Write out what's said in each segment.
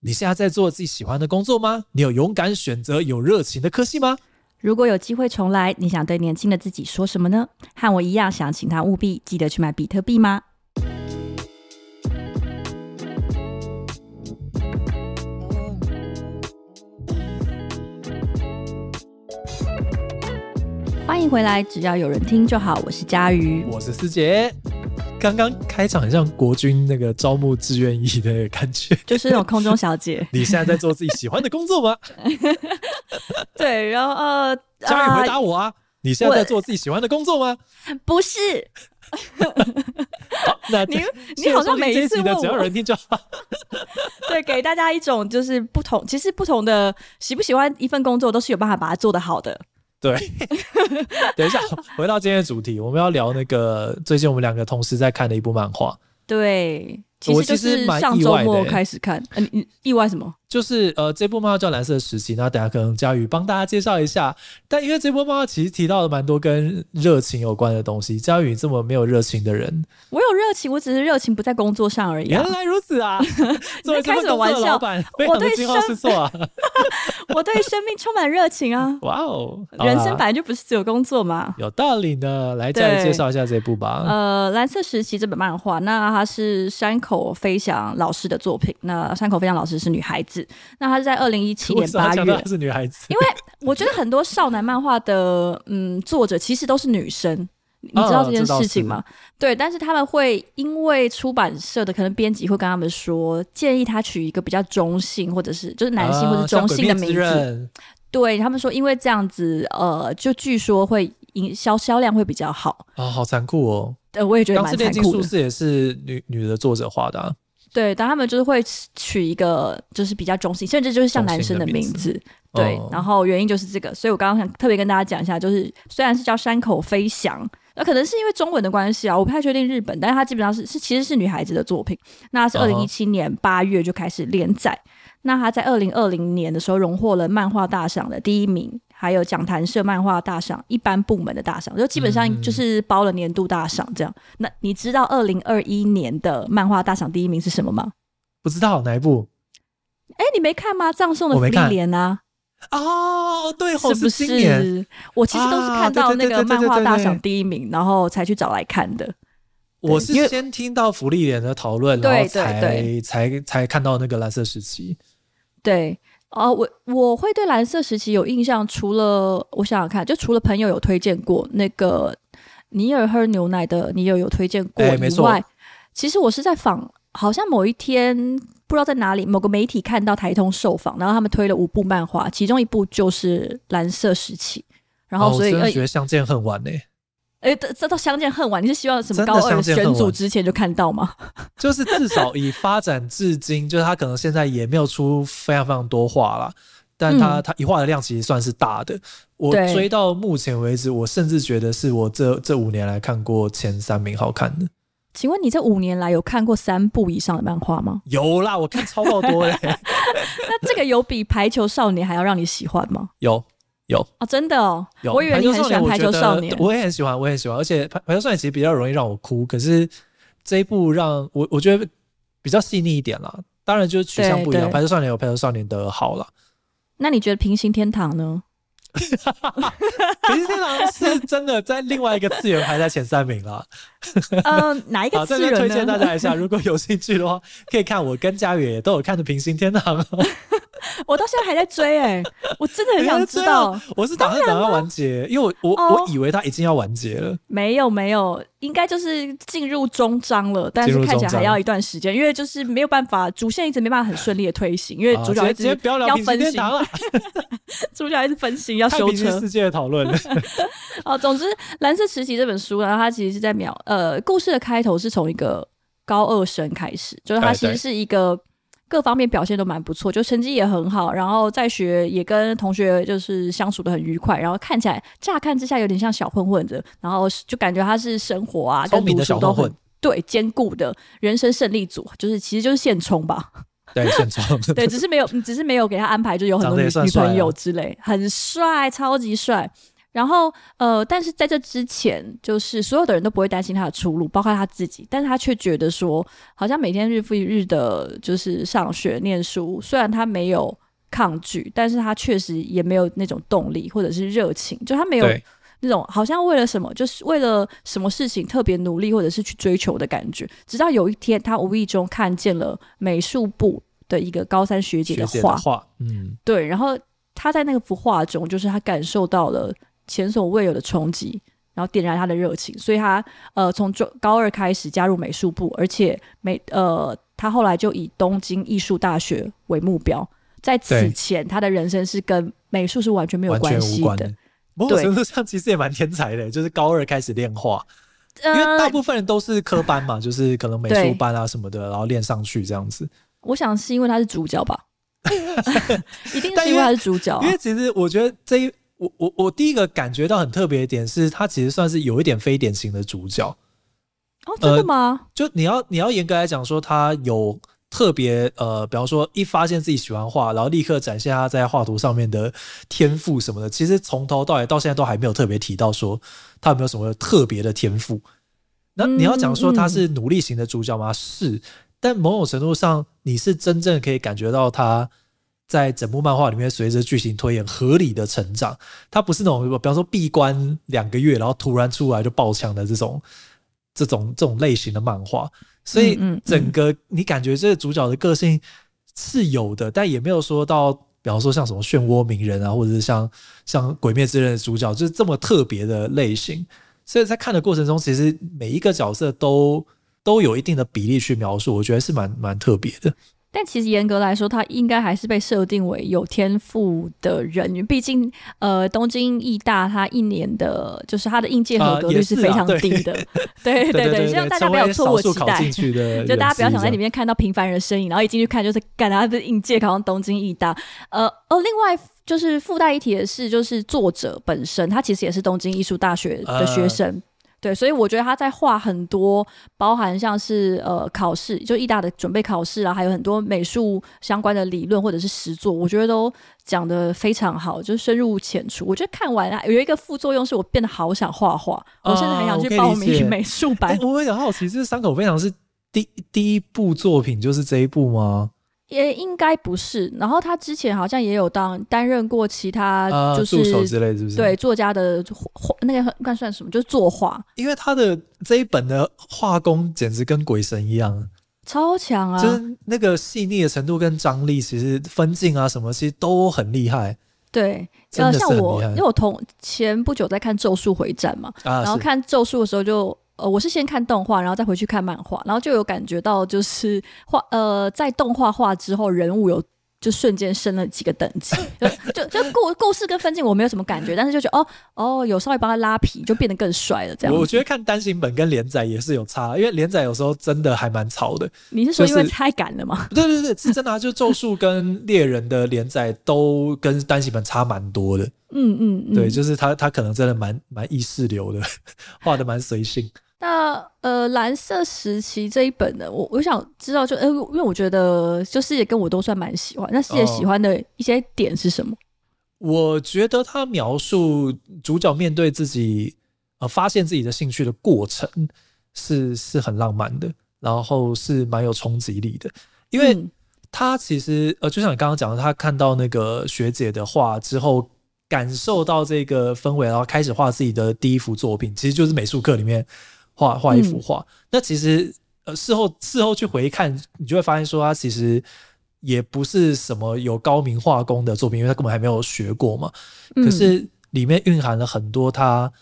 你现在在做自己喜欢的工作吗？你有勇敢选择有热情的科系吗？如果有机会重来，你想对年轻的自己说什么呢？和我一样，想请他务必记得去买比特币吗？欢迎回来，只要有人听就好。我是佳瑜，我是思杰。刚刚开场很像国军那个招募志愿役的感觉，就是那种空中小姐。你现在在做自己喜欢的工作吗？对，然后呃，佳宇回答我啊，呃、你现在在做自己喜欢的工作吗？不是。好，那你你好像每一次问我，只要有人听就好。对，给大家一种就是不同，其实不同的喜不喜欢一份工作，都是有办法把它做得好的。对，等一下，回到今天的主题，我们要聊那个最近我们两个同时在看的一部漫画。对，其实就是上周末开始看，呃，你意外什么？就是呃，这部漫画叫《蓝色时期》，那等下可能佳宇帮大家介绍一下。但因为这部漫画其实提到了蛮多跟热情有关的东西，佳宇这么没有热情的人，我有热情，我只是热情不在工作上而已，啊。原来如此啊！你在开什么玩笑？我对生，我对生命充满热情啊！哇哦，人生本来就不是只有工作嘛。有道理呢，来佳宇介绍一下这部吧。呃，《蓝色时期》这本漫画，那它是山口飞翔老师的作品。那山口飞翔老师是女孩子。那她是在二零一七年八月，是女孩子。因为我觉得很多少男漫画的嗯作者其实都是女生，你知道这件事情吗？哦、对，但是他们会因为出版社的可能编辑会跟他们说，建议他取一个比较中性或者是就是男性或者中性的名字。啊、对他们说，因为这样子呃，就据说会营销销量会比较好啊、哦，好残酷哦。对，我也觉得蛮残酷的。术士也是女女的作者画的、啊。对，但他们就是会取一个就是比较中性，甚至就是像男生的名字。名字对，哦、然后原因就是这个，所以我刚刚想特别跟大家讲一下，就是虽然是叫山口飞翔，那可能是因为中文的关系啊，我不太确定日本，但是它基本上是是其实是女孩子的作品。那是二零一七年八月就开始连载，哦、那他在二零二零年的时候荣获了漫画大赏的第一名。还有讲谈社漫画大赏，一般部门的大赏，就基本上就是包了年度大赏这样。嗯、那你知道二零二一年的漫画大赏第一名是什么吗？不知道哪一部？哎，你没看吗？葬送的福利莲啊！哦，对，是不是？我其实都是看到那个漫画大赏第一名，然后才去找来看的。我是先听到福利莲的讨论，然后才才才看到那个蓝色时期。对。哦，我我会对蓝色时期有印象，除了我想想看，就除了朋友有推荐过那个尼尔喝牛奶的尼尔有推荐过以外，其实我是在访，好像某一天不知道在哪里某个媒体看到台通受访，然后他们推了五部漫画，其中一部就是蓝色时期，然后所以、觉得相见恨晚呢。哎，这这到相见恨晚，你是希望什么高二选组之前就看到吗？就是至少以发展至今，就是他可能现在也没有出非常非常多画啦，但他他一画的量其实算是大的。我追到目前为止，我甚至觉得是我这这五年来看过前三名好看的。请问你这五年来有看过三部以上的漫画吗？有啦，我看超爆多嘞。那这个有比排球少年还要让你喜欢吗？有。有哦，真的哦，我以为你很喜欢排球少年，我也很喜欢，我也很喜欢。而且排排球少年其实比较容易让我哭，可是这一部让我我觉得比较细腻一点啦。当然就是取向不一样，排球少年有排球少年的好了。那你觉得平行天堂呢？平行天堂是真的在另外一个次元排在前三名了。嗯、呃，哪一个次元推荐大家一下，如果有兴趣的话，可以看我跟佳宇都有看的平行天堂。我到现在还在追哎、欸，我真的很想知道。啊、我是打算等它完结，因为我我、哦、我以为它已经要完结了。没有没有，应该就是进入终章了，但是看起来还要一段时间，因为就是没有办法，主线一直没办法很顺利的推行，因为主角一直要分心。主角一直分心要修车。世界的讨论。哦，总之《蓝色时期》这本书呢，它其实是在描呃故事的开头是从一个高二生开始，就是他其实是一个。各方面表现都蛮不错，就成绩也很好，然后在学也跟同学就是相处的很愉快，然后看起来乍看之下有点像小混混的，然后就感觉他是生活啊跟读书都很对兼顾的人生胜利组，就是其实就是现充吧，对现充，对，只是没有只是没有给他安排就有很多女女朋友之类，很帅，超级帅。然后呃，但是在这之前，就是所有的人都不会担心他的出路，包括他自己，但是他却觉得说，好像每天日复一日的，就是上学念书，虽然他没有抗拒，但是他确实也没有那种动力或者是热情，就他没有那种好像为了什么，就是为了什么事情特别努力或者是去追求的感觉。直到有一天，他无意中看见了美术部的一个高三学姐的画，嗯，对，然后他在那个幅画中，就是他感受到了。前所未有的冲击，然后点燃他的热情，所以他呃从高二开始加入美术部，而且美呃他后来就以东京艺术大学为目标。在此前，他的人生是跟美术是完全没有关系的。某种程度上，其实也蛮天才的，就是高二开始练画，因为大部分人都是科班嘛，呃、就是可能美术班啊什么的，然后练上去这样子。我想是因为他是主角吧，一定是因为他是主角、啊因。因为其实我觉得这一。我我我第一个感觉到很特别的点是，他其实算是有一点非典型的主角。哦，真的吗？呃、就你要你要严格来讲说，他有特别呃，比方说一发现自己喜欢画，然后立刻展现他在画图上面的天赋什么的。其实从头到尾到现在都还没有特别提到说他有没有什么特别的天赋。那你要讲说他是努力型的主角吗？嗯、是，但某种程度上，你是真正可以感觉到他。在整部漫画里面，随着剧情推演，合理的成长，它不是那种，比方说闭关两个月，然后突然出来就爆枪的这种、这种、这种类型的漫画。所以，整个你感觉这个主角的个性是有的，但也没有说到，比方说像什么漩涡鸣人啊，或者是像像鬼灭之刃的主角，就是这么特别的类型。所以在看的过程中，其实每一个角色都都有一定的比例去描述，我觉得是蛮蛮特别的。但其实严格来说，他应该还是被设定为有天赋的人，毕竟呃，东京艺大他一年的，就是他的应届合格率是非常低的。对 对对，希望大家不要有错过期待，就大家不要想在里面看到平凡人身影，然后一进去看就是，干他不是应届考上东京艺大。呃哦，另外就是附带一提的是，就是作者本身他其实也是东京艺术大学的学生。呃对，所以我觉得他在画很多，包含像是呃考试，就艺大的准备考试啊，还有很多美术相关的理论或者是实作，我觉得都讲得非常好，就是深入浅出。我觉得看完啊，有一个副作用是我变得好想画画，我甚至很想去报名美术班。啊、我会很好奇，这山口非常是第第一部作品就是这一部吗？也应该不是，然后他之前好像也有当担任过其他就是、呃、助手之类，是不是？对，作家的画那个算算什么？就是作画。因为他的这一本的画工简直跟鬼神一样，超强啊！就是那个细腻的程度跟张力，其实分镜啊什么，其实都很厉害。对，呃，像我，因为我同前不久在看《咒术回战》嘛，啊、然后看《咒术》的时候就。呃，我是先看动画，然后再回去看漫画，然后就有感觉到，就是画呃，在动画化之后，人物有就瞬间升了几个等级，就就就故故事跟分镜我没有什么感觉，但是就觉得哦哦，有稍微帮他拉皮，就变得更帅了。这样，我觉得看单行本跟连载也是有差，因为连载有时候真的还蛮吵的。你是说因为太赶了吗？对对对，是真的啊，就咒术跟猎人的连载都跟单行本差蛮多的。嗯嗯嗯，对，就是他他可能真的蛮蛮意识流的，画的蛮随性。那呃，蓝色时期这一本呢，我我想知道就，就呃，因为我觉得就师姐跟我都算蛮喜欢。那师姐喜欢的一些点是什么？哦，我觉得他描述主角面对自己呃发现自己的兴趣的过程是是很浪漫的，然后是蛮有冲击力的。因为他其实呃，就像你刚刚讲的，他看到那个学姐的画之后，感受到这个氛围，然后开始画自己的第一幅作品，其实就是美术课里面。画画一幅画，嗯、那其实呃事后事后去回看，你就会发现说，他其实也不是什么有高明画工的作品，因为他根本还没有学过嘛。嗯、可是里面蕴含了很多他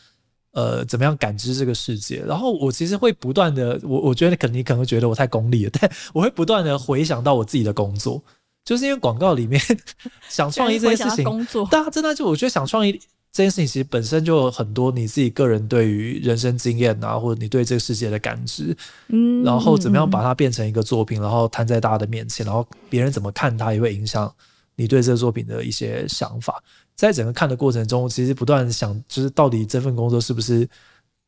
呃怎么样感知这个世界。然后我其实会不断的，我我觉得可能你可能会觉得我太功利了，但 我会不断的回想到我自己的工作，就是因为广告里面 想创意这件事情，工作大家真的就我觉得想创意。这件事情其实本身就有很多你自己个人对于人生经验啊，或者你对这个世界的感知，嗯，然后怎么样把它变成一个作品，然后摊在大家的面前，然后别人怎么看它，也会影响你对这个作品的一些想法。在整个看的过程中，其实不断想，就是到底这份工作是不是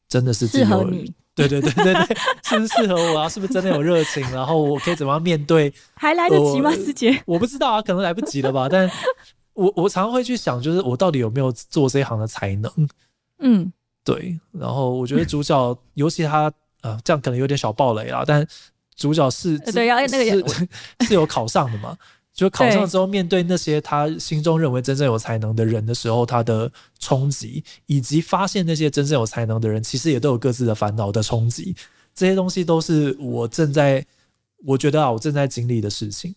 真的是适合你？对对对对对，是不是适合我啊？是不是真的有热情？然后我可以怎么样面对？还来得及吗，师姐？我不知道啊，可能来不及了吧，但。我我常常会去想，就是我到底有没有做这一行的才能？嗯，对。然后我觉得主角，尤其他呃，这样可能有点小暴雷啦，但主角是对要那个也是 是有考上的嘛？就考上之后，面对那些他心中认为真正有才能的人的时候，他的冲击，以及发现那些真正有才能的人，其实也都有各自的烦恼的冲击。这些东西都是我正在，我觉得啊，我正在经历的事情。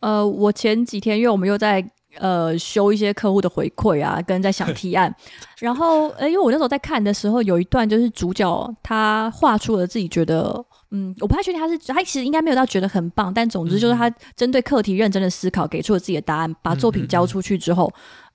呃，我前几天，因为我们又在呃修一些客户的回馈啊，跟在想提案，然后呃，因为我那时候在看的时候，有一段就是主角他画出了自己觉得。嗯，我不太确定他是他其实应该没有到觉得很棒，但总之就是他针对课题认真的思考，给出了自己的答案，把作品交出去之后，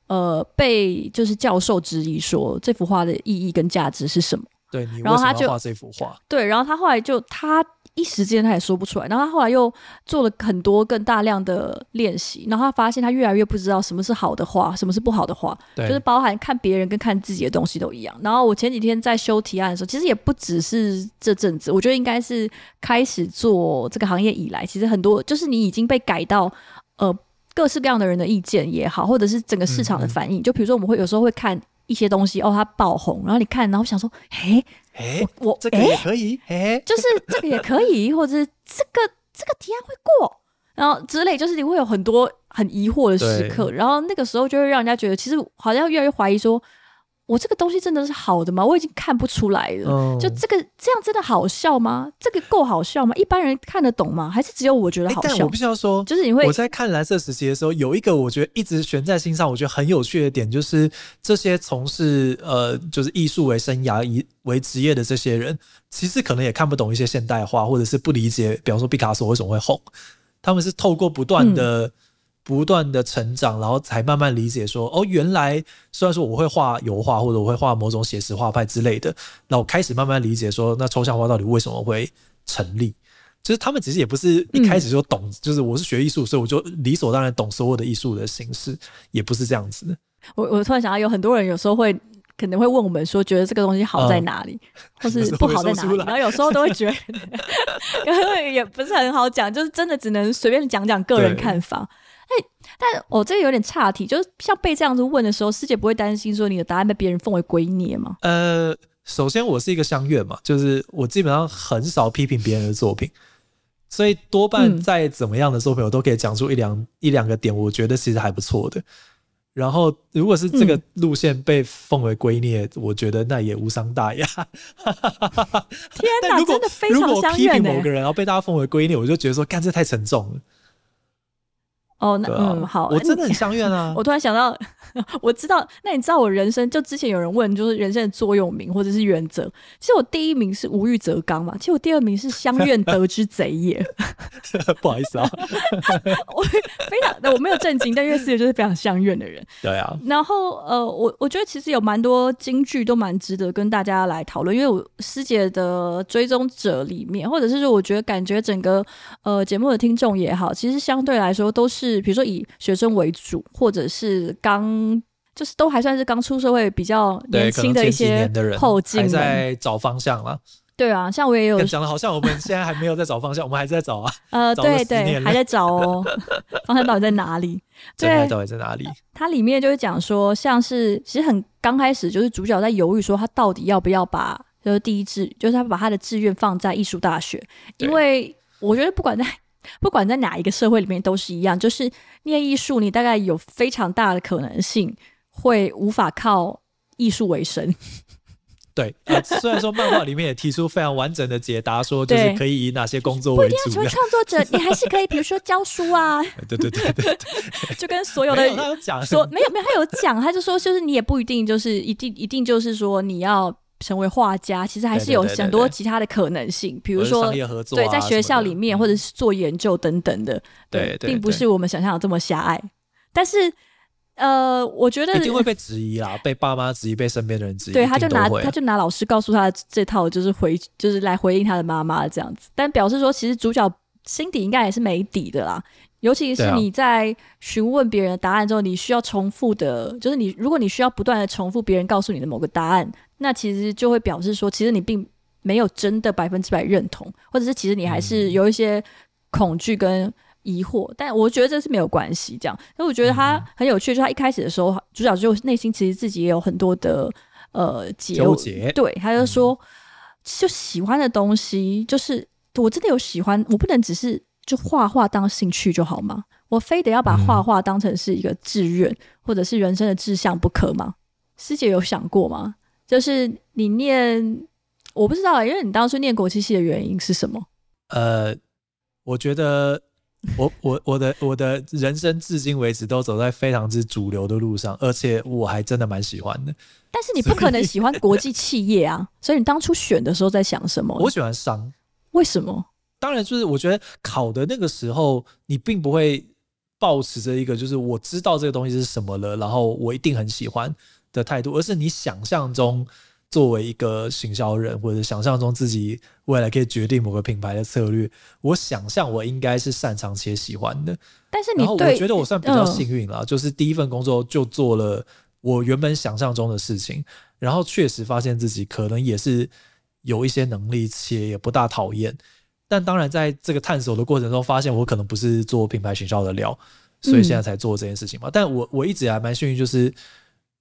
呃，被就是教授质疑说这幅画的意义跟价值是什么？对，你然后他就画这幅画？对，然后他后来就他。一时间他也说不出来，然后他后来又做了很多更大量的练习，然后他发现他越来越不知道什么是好的画，什么是不好的画，就是包含看别人跟看自己的东西都一样。然后我前几天在修提案的时候，其实也不只是这阵子，我觉得应该是开始做这个行业以来，其实很多就是你已经被改到呃各式各样的人的意见也好，或者是整个市场的反应。嗯嗯就比如说我们会有时候会看一些东西，哦，它爆红，然后你看，然后想说，嘿。哎，我，我这个也可以，哎，就是这个也可以，或者是这个这个提案会过，然后之类，就是你会有很多很疑惑的时刻，然后那个时候就会让人家觉得，其实好像越来越怀疑说。我这个东西真的是好的吗？我已经看不出来了。嗯、就这个这样真的好笑吗？这个够好笑吗？一般人看得懂吗？还是只有我觉得好笑？但我必须要说，就是你会我在看蓝色时期的时候，有一个我觉得一直悬在心上，我觉得很有趣的点，就是这些从事呃就是艺术为生涯以为职业的这些人，其实可能也看不懂一些现代化，或者是不理解，比方说毕卡索为什么会红，他们是透过不断的。嗯不断的成长，然后才慢慢理解说，哦，原来虽然说我会画油画，或者我会画某种写实画派之类的，那我开始慢慢理解说，那抽象画到底为什么会成立？就是他们其实也不是一开始就懂，嗯、就是我是学艺术，所以我就理所当然懂所有的艺术的形式，也不是这样子的。我我突然想到，有很多人有时候会可能会问我们说，觉得这个东西好在哪里，嗯、或是不好在哪里？然后有时候都会觉得，因为也不是很好讲，就是真的只能随便讲讲个人看法。哎，但我、哦、这个有点岔题，就是像被这样子问的时候，师姐不会担心说你的答案被别人奉为圭臬吗？呃，首先我是一个乡愿嘛，就是我基本上很少批评别人的作品，所以多半再怎么样的作品，我都可以讲出一两、嗯、一两个点，我觉得其实还不错的。然后如果是这个路线被奉为圭臬，嗯、我觉得那也无伤大雅。天哪，真的非常乡愿。如果批评某个人，然后被大家奉为圭臬，我就觉得说，干这太沉重了。哦，那、啊、嗯好，我真的很相怨啊！我突然想到，我知道，那你知道我人生就之前有人问，就是人生的座右铭或者是原则，其实我第一名是无欲则刚嘛，其实我第二名是相怨得之贼也。不好意思啊，我非常，我没有震惊，但因为师姐就是非常相怨的人。对啊，然后呃，我我觉得其实有蛮多京剧都蛮值得跟大家来讨论，因为我师姐的追踪者里面，或者是说我觉得感觉整个呃节目的听众也好，其实相对来说都是。是，比如说以学生为主，或者是刚就是都还算是刚出社会比较年轻的一些后进还在找方向了。对啊，像我也有 讲的，好像我们现在还没有在找方向，我们还在找啊。呃，对对，还在找哦，方向到底在哪里？对，到底在哪里？它里面就是讲说，像是其实很刚开始，就是主角在犹豫说他到底要不要把就是第一志，就是他把他的志愿放在艺术大学，因为我觉得不管在。不管在哪一个社会里面都是一样，就是念艺术，你大概有非常大的可能性会无法靠艺术为生。对，呃，虽然说漫画里面也提出非常完整的解答，说就是可以以哪些工作为主。不一定要成为创作者，你还是可以，比如说教书啊。对对对对，就跟所有的他有讲说没有没有，他有讲，他就说就是你也不一定就是一定一定就是说你要。成为画家，其实还是有很多其他的可能性，比如说对，在学校里面或者是做研究等等的，对，并不是我们想象的这么狭隘。但是，呃，我觉得一定会被质疑啦，被爸妈质疑，被身边的人质疑。对，他就拿他就拿老师告诉他这套，就是回就是来回应他的妈妈这样子，但表示说，其实主角心底应该也是没底的啦。尤其是你在询问别人的答案之后，你需要重复的，就是你如果你需要不断的重复别人告诉你的某个答案，那其实就会表示说，其实你并没有真的百分之百认同，或者是其实你还是有一些恐惧跟疑惑，但我觉得这是没有关系。这样，所以我觉得他很有趣，就是他一开始的时候，主角就内心其实自己也有很多的呃结纠结。对，他就说，嗯、就喜欢的东西，就是我真的有喜欢，我不能只是就画画当兴趣就好吗？我非得要把画画当成是一个志愿、嗯、或者是人生的志向不可吗？师姐有想过吗？就是你念，我不知道，因为你当初念国际系的原因是什么？呃，我觉得 我我我的我的人生至今为止都走在非常之主流的路上，而且我还真的蛮喜欢的。但是你不可能喜欢国际企业啊，所以，你当初选的时候在想什么？我喜欢商，为什么？当然就是我觉得考的那个时候，你并不会抱持着一个就是我知道这个东西是什么了，然后我一定很喜欢的态度，而是你想象中。作为一个行销人，或者想象中自己未来可以决定某个品牌的策略，我想象我应该是擅长且喜欢的。但是你然后我觉得我算比较幸运了，嗯、就是第一份工作就做了我原本想象中的事情，然后确实发现自己可能也是有一些能力，且也不大讨厌。但当然，在这个探索的过程中，发现我可能不是做品牌行销的料，所以现在才做这件事情嘛。嗯、但我我一直还蛮幸运，就是。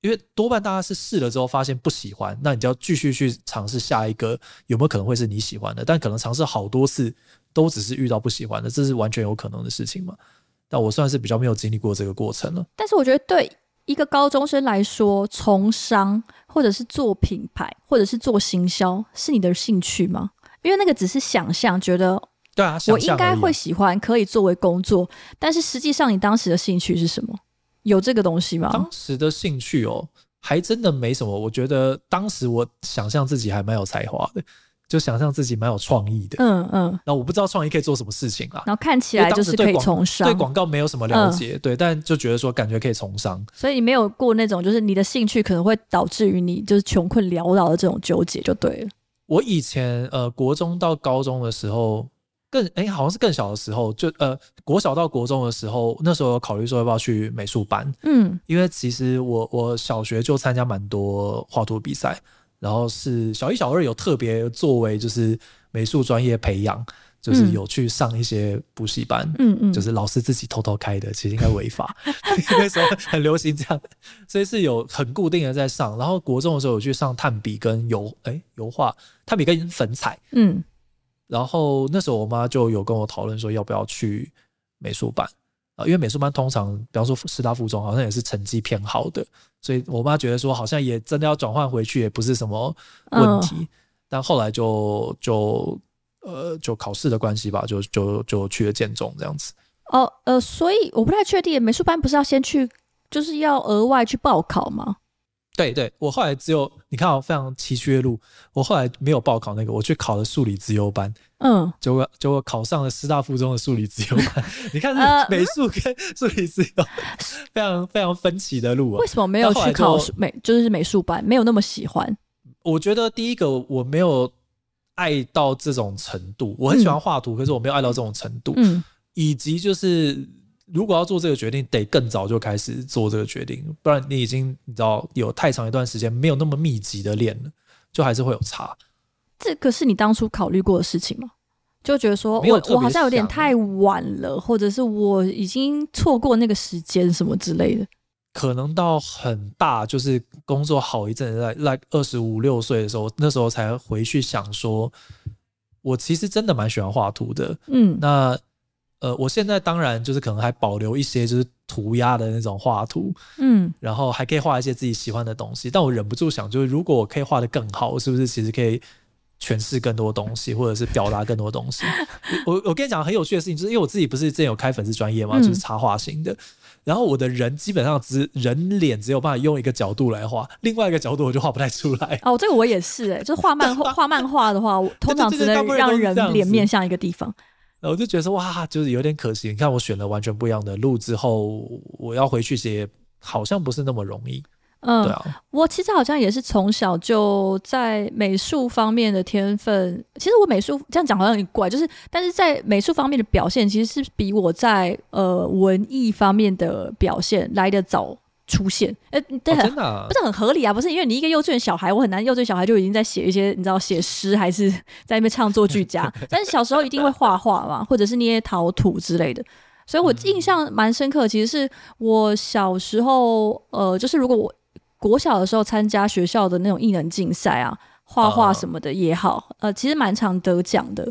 因为多半大家是试了之后发现不喜欢，那你就要继续去尝试下一个，有没有可能会是你喜欢的？但可能尝试好多次都只是遇到不喜欢的，这是完全有可能的事情嘛。但我算是比较没有经历过这个过程了。但是我觉得对一个高中生来说，从商或者是做品牌或者是做行销是你的兴趣吗？因为那个只是想象，觉得对啊，我应该会喜欢，可以作为工作。但是实际上，你当时的兴趣是什么？有这个东西吗？当时的兴趣哦，还真的没什么。我觉得当时我想象自己还蛮有才华的，就想象自己蛮有创意的。嗯嗯。那我不知道创意可以做什么事情啊。然后看起来就是可以从商，对广告没有什么了解，嗯、对，但就觉得说感觉可以从商。所以你没有过那种就是你的兴趣可能会导致于你就是穷困潦倒的这种纠结，就对了。我以前呃，国中到高中的时候。更哎、欸，好像是更小的时候，就呃，国小到国中的时候，那时候有考虑说要不要去美术班，嗯，因为其实我我小学就参加蛮多画图比赛，然后是小一、小二有特别作为就是美术专业培养，就是有去上一些补习班，嗯嗯，就是老师自己偷偷开的，其实应该违法，那时候很流行这样，所以是有很固定的在上。然后国中的时候有去上炭笔跟油，哎、欸，油画，炭笔跟粉彩，嗯。然后那时候我妈就有跟我讨论说要不要去美术班啊，因为美术班通常，比方说师大附中好像也是成绩偏好的，所以我妈觉得说好像也真的要转换回去也不是什么问题。哦、但后来就就呃就考试的关系吧，就就就去了建中这样子。哦呃，所以我不太确定美术班不是要先去，就是要额外去报考吗？对对，我后来只有你看，我非常崎岖的路。我后来没有报考那个，我去考了数理资优班。嗯，结果结果考上了师大附中的数理资优班。你看，是美术跟 数理资优非常非常分歧的路啊。为什么没有去考美，就是美术班？没有那么喜欢。我觉得第一个我没有爱到这种程度。我很喜欢画图，嗯、可是我没有爱到这种程度。嗯，以及就是。如果要做这个决定，得更早就开始做这个决定，不然你已经你知道有太长一段时间没有那么密集的练了，就还是会有差。这个是你当初考虑过的事情吗？就觉得说我我好像有点太晚了，或者是我已经错过那个时间什么之类的。可能到很大，就是工作好一阵子，在 like 二十五六岁的时候，那时候才回去想说，我其实真的蛮喜欢画图的。嗯，那。呃，我现在当然就是可能还保留一些就是涂鸦的那种画图，嗯，然后还可以画一些自己喜欢的东西。但我忍不住想，就是如果我可以画的更好，是不是其实可以诠释更多东西，或者是表达更多东西？我我跟你讲很有趣的事情，就是因为我自己不是之前有开粉丝专业嘛，就是插画型的。嗯、然后我的人基本上只人脸只有办法用一个角度来画，另外一个角度我就画不太出来。哦，这个我也是哎、欸，就是画漫画 画漫画的话，我通常只能让人脸面向一个地方。我就觉得说哇，就是有点可惜。你看，我选了完全不一样的路之后，我要回去写，好像不是那么容易。嗯，对啊。我其实好像也是从小就在美术方面的天分。其实我美术这样讲好像有点怪，就是但是在美术方面的表现，其实是比我在呃文艺方面的表现来得早。出现，呃，对，真的不是很合理啊？不是因为你一个幼稚园小孩，我很难幼稚园小孩就已经在写一些，你知道，写诗还是在那边唱作俱佳。但是小时候一定会画画嘛，或者是捏陶土之类的。所以我印象蛮深刻。其实是我小时候，呃，就是如果我国小的时候参加学校的那种艺能竞赛啊，画画什么的也好，呃，其实蛮常得奖的。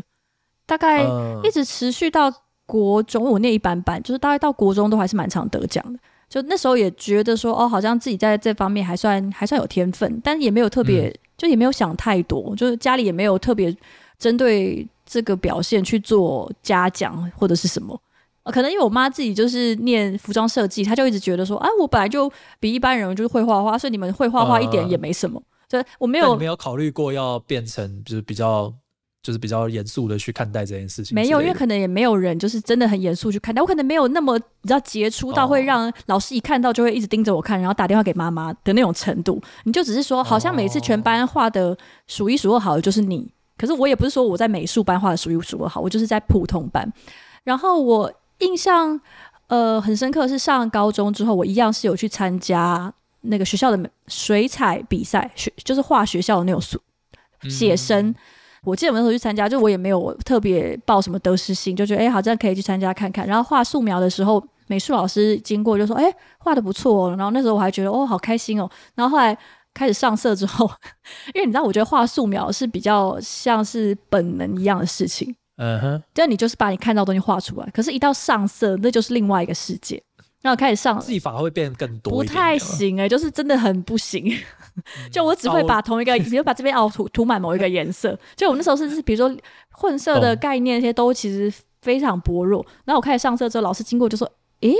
大概一直持续到国中，我那一般般，就是大概到国中都还是蛮常得奖的。就那时候也觉得说，哦，好像自己在这方面还算还算有天分，但也没有特别，就也没有想太多，就是家里也没有特别针对这个表现去做嘉奖或者是什么。可能因为我妈自己就是念服装设计，她就一直觉得说，啊，我本来就比一般人就是会画画，所以你们会画画一点也没什么。所以我没有没有考虑过要变成就是比较。就是比较严肃的去看待这件事情。没有，因为可能也没有人就是真的很严肃去看待。我可能没有那么你知道杰出到会让老师一看到就会一直盯着我看，然后打电话给妈妈的那种程度。你就只是说，好像每次全班画的数一数二好的就是你。可是我也不是说我在美术班画的数一数二好，我就是在普通班。然后我印象呃很深刻是上高中之后，我一样是有去参加那个学校的水彩比赛，学就是画学校的那种素写生。嗯我记得我那时候去参加，就我也没有特别抱什么得失心，就觉得哎、欸，好像可以去参加看看。然后画素描的时候，美术老师经过就说：“哎、欸，画的不错哦。”然后那时候我还觉得哦，好开心哦。然后后来开始上色之后，因为你知道，我觉得画素描是比较像是本能一样的事情。嗯哼，就你就是把你看到的东西画出来。可是，一到上色，那就是另外一个世界。然后开始上技法会变更多，不太行哎、欸，就是真的很不行。就我只会把同一个，比如把这边哦涂涂满某一个颜色。就我那时候是，比如说混色的概念，那些都其实非常薄弱。然后我开始上色之后，老师经过就说：“诶，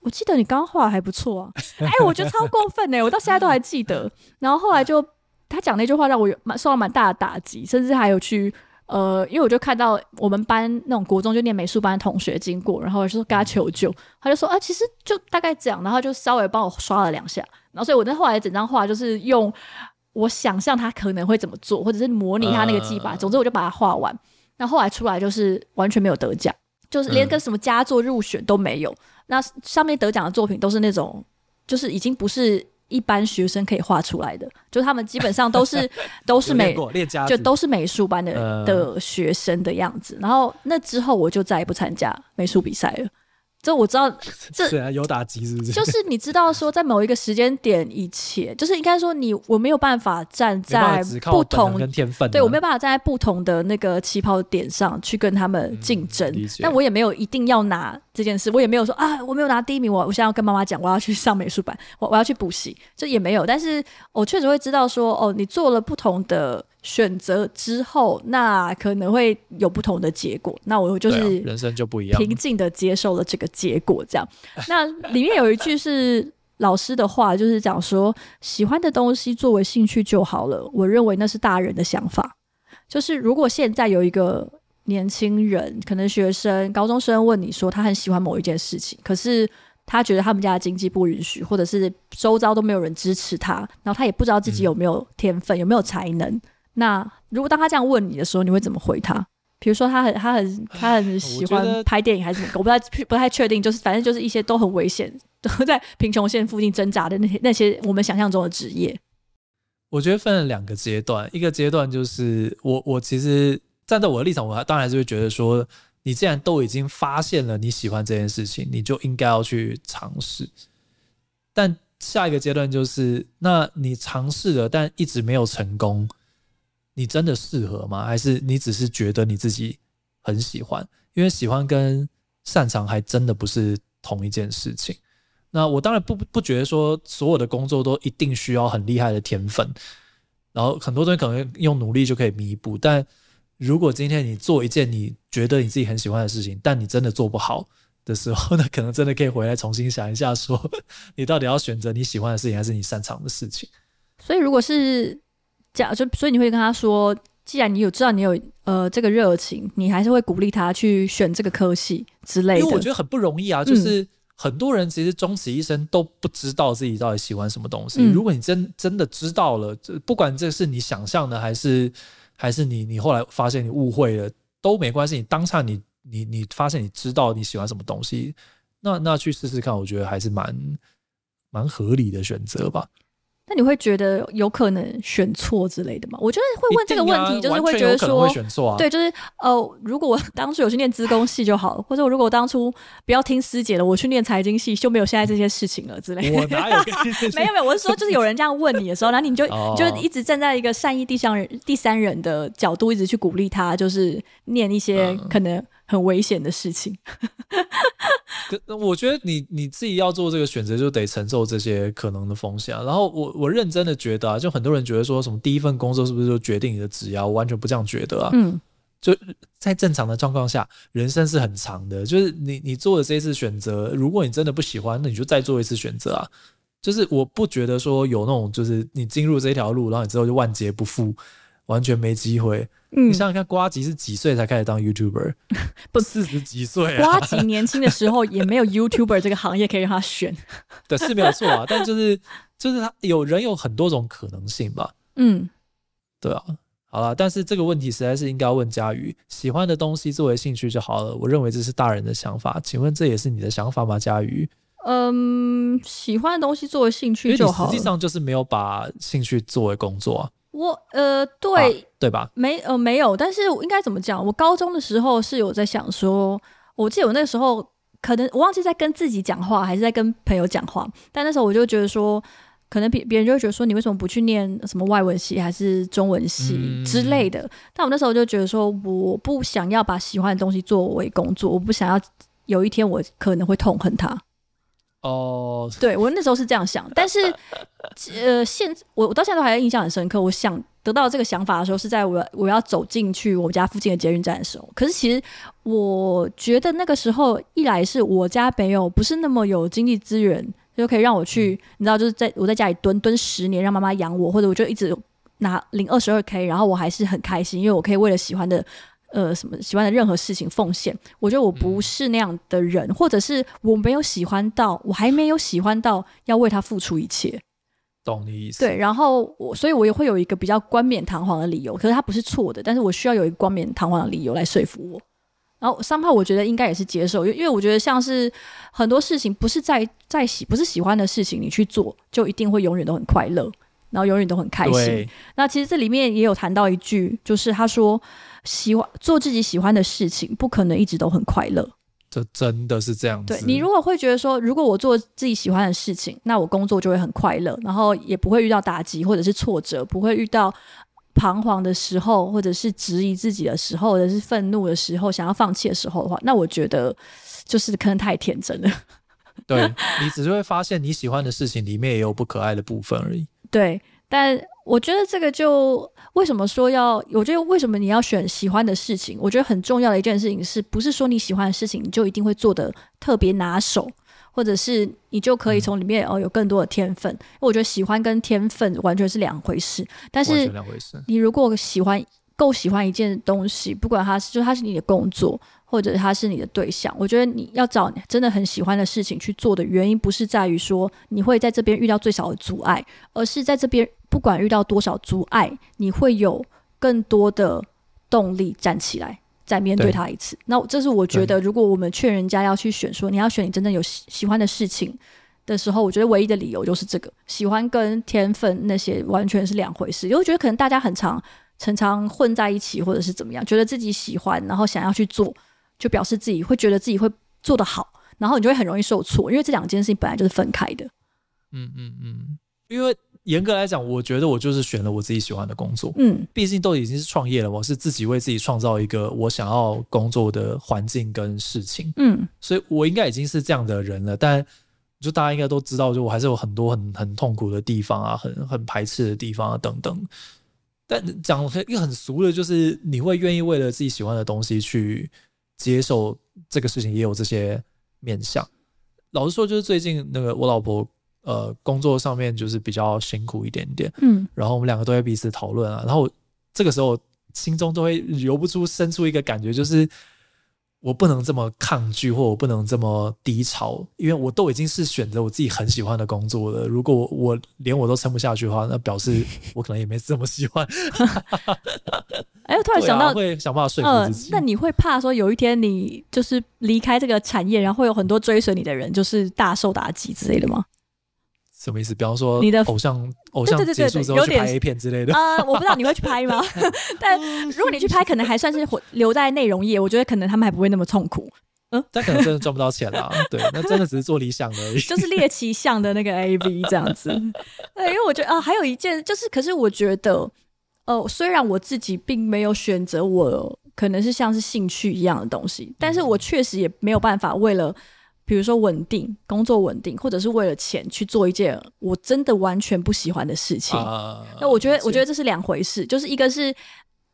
我记得你刚画还不错啊。”哎，我觉得超过分哎，我到现在都还记得。然后后来就他讲那句话让我有蛮受到蛮大的打击，甚至还有去。呃，因为我就看到我们班那种国中就念美术班的同学经过，然后我就说跟他求救，他就说啊，其实就大概这样，然后就稍微帮我刷了两下，然后所以我那后来整张画就是用我想象他可能会怎么做，或者是模拟他那个技法，总之我就把它画完。那后来出来就是完全没有得奖，就是连个什么佳作入选都没有。那上面得奖的作品都是那种，就是已经不是。一般学生可以画出来的，就他们基本上都是 都是美，就都是美术班的、呃、的学生的样子。然后那之后我就再也不参加美术比赛了。就我知道，这虽然有打击，是不是？就是你知道说，在某一个时间点以前，就是应该说你我没有办法站在不同跟天分，对我没有办法站在不同的那个起跑点上去跟他们竞争。嗯、但我也没有一定要拿这件事，我也没有说啊，我没有拿第一名，我我现在要跟妈妈讲，我要去上美术班，我我要去补习，这也没有。但是我确实会知道说，哦，你做了不同的。选择之后，那可能会有不同的结果。那我就是人生就不一样，平静的接受了这个结果。这样，那里面有一句是老师的话，就是讲说，喜欢的东西作为兴趣就好了。我认为那是大人的想法。就是如果现在有一个年轻人，可能学生、高中生问你说他很喜欢某一件事情，可是他觉得他们家的经济不允许，或者是周遭都没有人支持他，然后他也不知道自己有没有天分，嗯、有没有才能。那如果当他这样问你的时候，你会怎么回他？比如说他很他很他很喜欢拍电影还是什么？我，我不太不太确定，就是反正就是一些都很危险，都在贫穷线附近挣扎的那些那些我们想象中的职业。我觉得分了两个阶段，一个阶段就是我我其实站在我的立场，我当然还是会觉得说，你既然都已经发现了你喜欢这件事情，你就应该要去尝试。但下一个阶段就是，那你尝试了，但一直没有成功。你真的适合吗？还是你只是觉得你自己很喜欢？因为喜欢跟擅长还真的不是同一件事情。那我当然不不觉得说所有的工作都一定需要很厉害的天分，然后很多东西可能用努力就可以弥补。但如果今天你做一件你觉得你自己很喜欢的事情，但你真的做不好的时候，那可能真的可以回来重新想一下，说 你到底要选择你喜欢的事情还是你擅长的事情。所以如果是。就所以你会跟他说，既然你有知道你有呃这个热情，你还是会鼓励他去选这个科系之类的。因为我觉得很不容易啊，就是很多人其实终其一生都不知道自己到底喜欢什么东西。嗯、如果你真真的知道了，不管这是你想象的，还是还是你你后来发现你误会了，都没关系。你当下你你你发现你知道你喜欢什么东西，那那去试试看，我觉得还是蛮蛮合理的选择吧。那你会觉得有可能选错之类的吗？我觉得会问这个问题，就是会觉得说，选错啊、对，就是呃，如果我 当初有去念资工系就好了，或者我如果我当初不要听师姐的，我去念财经系就没有现在这些事情了之类的。我哪有？没有没有，我是说，就是有人这样问你的时候，然后你就、哦、就一直站在一个善意第三人第三人的角度，一直去鼓励他，就是念一些可能很危险的事情。嗯、我觉得你你自己要做这个选择，就得承受这些可能的风险。然后我我认真的觉得啊，就很多人觉得说什么第一份工作是不是就决定你的职业？我完全不这样觉得啊。嗯，就在正常的状况下，人生是很长的。就是你你做的这一次选择，如果你真的不喜欢，那你就再做一次选择啊。就是我不觉得说有那种就是你进入这条路，然后你之后就万劫不复，完全没机会。嗯，你想想看，瓜吉是几岁才开始当 YouTuber？不四十几岁啊。呱吉年轻的时候也没有 YouTuber 这个行业可以让他选。对，是没有错啊，但就是就是他有人有很多种可能性吧。嗯，对啊，好了，但是这个问题实在是应该要问佳瑜，喜欢的东西作为兴趣就好了。我认为这是大人的想法，请问这也是你的想法吗，佳瑜？嗯，喜欢的东西作为兴趣就好了。实际上就是没有把兴趣作为工作啊。我呃，对、啊、对吧？没呃没有，但是应该怎么讲？我高中的时候是有在想说，我记得我那个时候可能我忘记在跟自己讲话，还是在跟朋友讲话。但那时候我就觉得说，可能别别人就会觉得说，你为什么不去念什么外文系还是中文系之类的？嗯、但我那时候就觉得说，我不想要把喜欢的东西作为工作，我不想要有一天我可能会痛恨它。哦，对，我那时候是这样想，但是，呃，现我我到现在都还印象很深刻。我想得到这个想法的时候，是在我我要走进去我们家附近的捷运站的时候。可是其实我觉得那个时候，一来是我家没有不是那么有经济资源，就可以让我去，嗯、你知道，就是在我在家里蹲蹲十年，让妈妈养我，或者我就一直拿领二十二 K，然后我还是很开心，因为我可以为了喜欢的。呃，什么喜欢的任何事情奉献？我觉得我不是那样的人，嗯、或者是我没有喜欢到，我还没有喜欢到要为他付出一切。懂你意思？对，然后我，所以我也会有一个比较冠冕堂皇的理由，可是他不是错的，但是我需要有一个冠冕堂皇的理由来说服我。然后三炮，我觉得应该也是接受，因因为我觉得像是很多事情，不是在在喜不是喜欢的事情，你去做就一定会永远都很快乐，然后永远都很开心。那其实这里面也有谈到一句，就是他说。喜欢做自己喜欢的事情，不可能一直都很快乐。这真的是这样子。对，你如果会觉得说，如果我做自己喜欢的事情，那我工作就会很快乐，然后也不会遇到打击或者是挫折，不会遇到彷徨的时候，或者是质疑自己的时候，或者是愤怒的时候，想要放弃的时候的话，那我觉得就是可能太天真了。对，你只是会发现你喜欢的事情里面也有不可爱的部分而已。对，但。我觉得这个就为什么说要？我觉得为什么你要选喜欢的事情？我觉得很重要的一件事情是不是说你喜欢的事情你就一定会做的特别拿手，或者是你就可以从里面哦有更多的天分？嗯、我觉得喜欢跟天分完全是两回事。但是你如果喜欢够喜欢一件东西，不管它是就它是你的工作，或者它是你的对象，我觉得你要找真的很喜欢的事情去做的原因，不是在于说你会在这边遇到最少的阻碍，而是在这边。不管遇到多少阻碍，你会有更多的动力站起来，再面对他一次。那这是我觉得，如果我们劝人家要去选，说你要选你真正有喜喜欢的事情的时候，我觉得唯一的理由就是这个：喜欢跟天分那些完全是两回事。因为我觉得可能大家很常、常常混在一起，或者是怎么样，觉得自己喜欢，然后想要去做，就表示自己会觉得自己会做得好，然后你就会很容易受挫，因为这两件事情本来就是分开的。嗯嗯嗯，因为。严格来讲，我觉得我就是选了我自己喜欢的工作。嗯，毕竟都已经是创业了，我是自己为自己创造一个我想要工作的环境跟事情。嗯，所以我应该已经是这样的人了。但就大家应该都知道，就我还是有很多很很痛苦的地方啊，很很排斥的地方啊等等。但讲一个很俗的，就是你会愿意为了自己喜欢的东西去接受这个事情，也有这些面向。老实说，就是最近那个我老婆。呃，工作上面就是比较辛苦一点点，嗯，然后我们两个都在彼此讨论啊，然后这个时候心中都会流不出生出一个感觉，就是我不能这么抗拒，或我不能这么低潮，因为我都已经是选择我自己很喜欢的工作了。如果我，我连我都撑不下去的话，那表示我可能也没这么喜欢。哎，我突然想到，啊、会想办法说服自己。呃，那你会怕说有一天你就是离开这个产业，然后会有很多追随你的人就是大受打击之类的吗？什么意思？比方说，你的偶像偶像结束之后去拍 A 片之类的啊、呃，我不知道你会去拍吗？但如果你去拍，可能还算是留在内容业。我觉得可能他们还不会那么痛苦。嗯，但可能真的赚不到钱啦。对，那真的只是做理想而已。就是猎奇像的那个 AV 这样子。对，因为我觉得啊，还有一件就是，可是我觉得，呃，虽然我自己并没有选择我可能是像是兴趣一样的东西，但是我确实也没有办法为了。比如说稳定工作稳定，或者是为了钱去做一件我真的完全不喜欢的事情。Uh, 那我觉得，我觉得这是两回事。就是一个是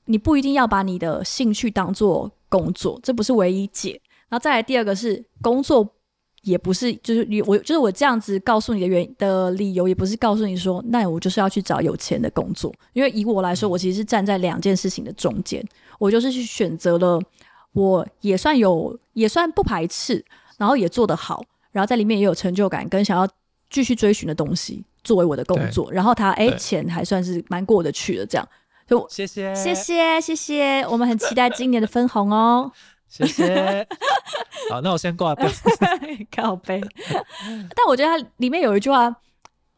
你不一定要把你的兴趣当做工作，这不是唯一解。然后再来第二个是工作，也不是就是你我就是我这样子告诉你的原因的理由，也不是告诉你说，那我就是要去找有钱的工作。因为以我来说，我其实是站在两件事情的中间，我就是去选择了，我也算有，也算不排斥。然后也做得好，然后在里面也有成就感，跟想要继续追寻的东西作为我的工作。然后他哎，钱还算是蛮过得去的，这样。就谢谢谢谢谢谢，我们很期待今年的分红哦。谢谢。好，那我先挂掉。靠背。但我觉得它里面有一句话，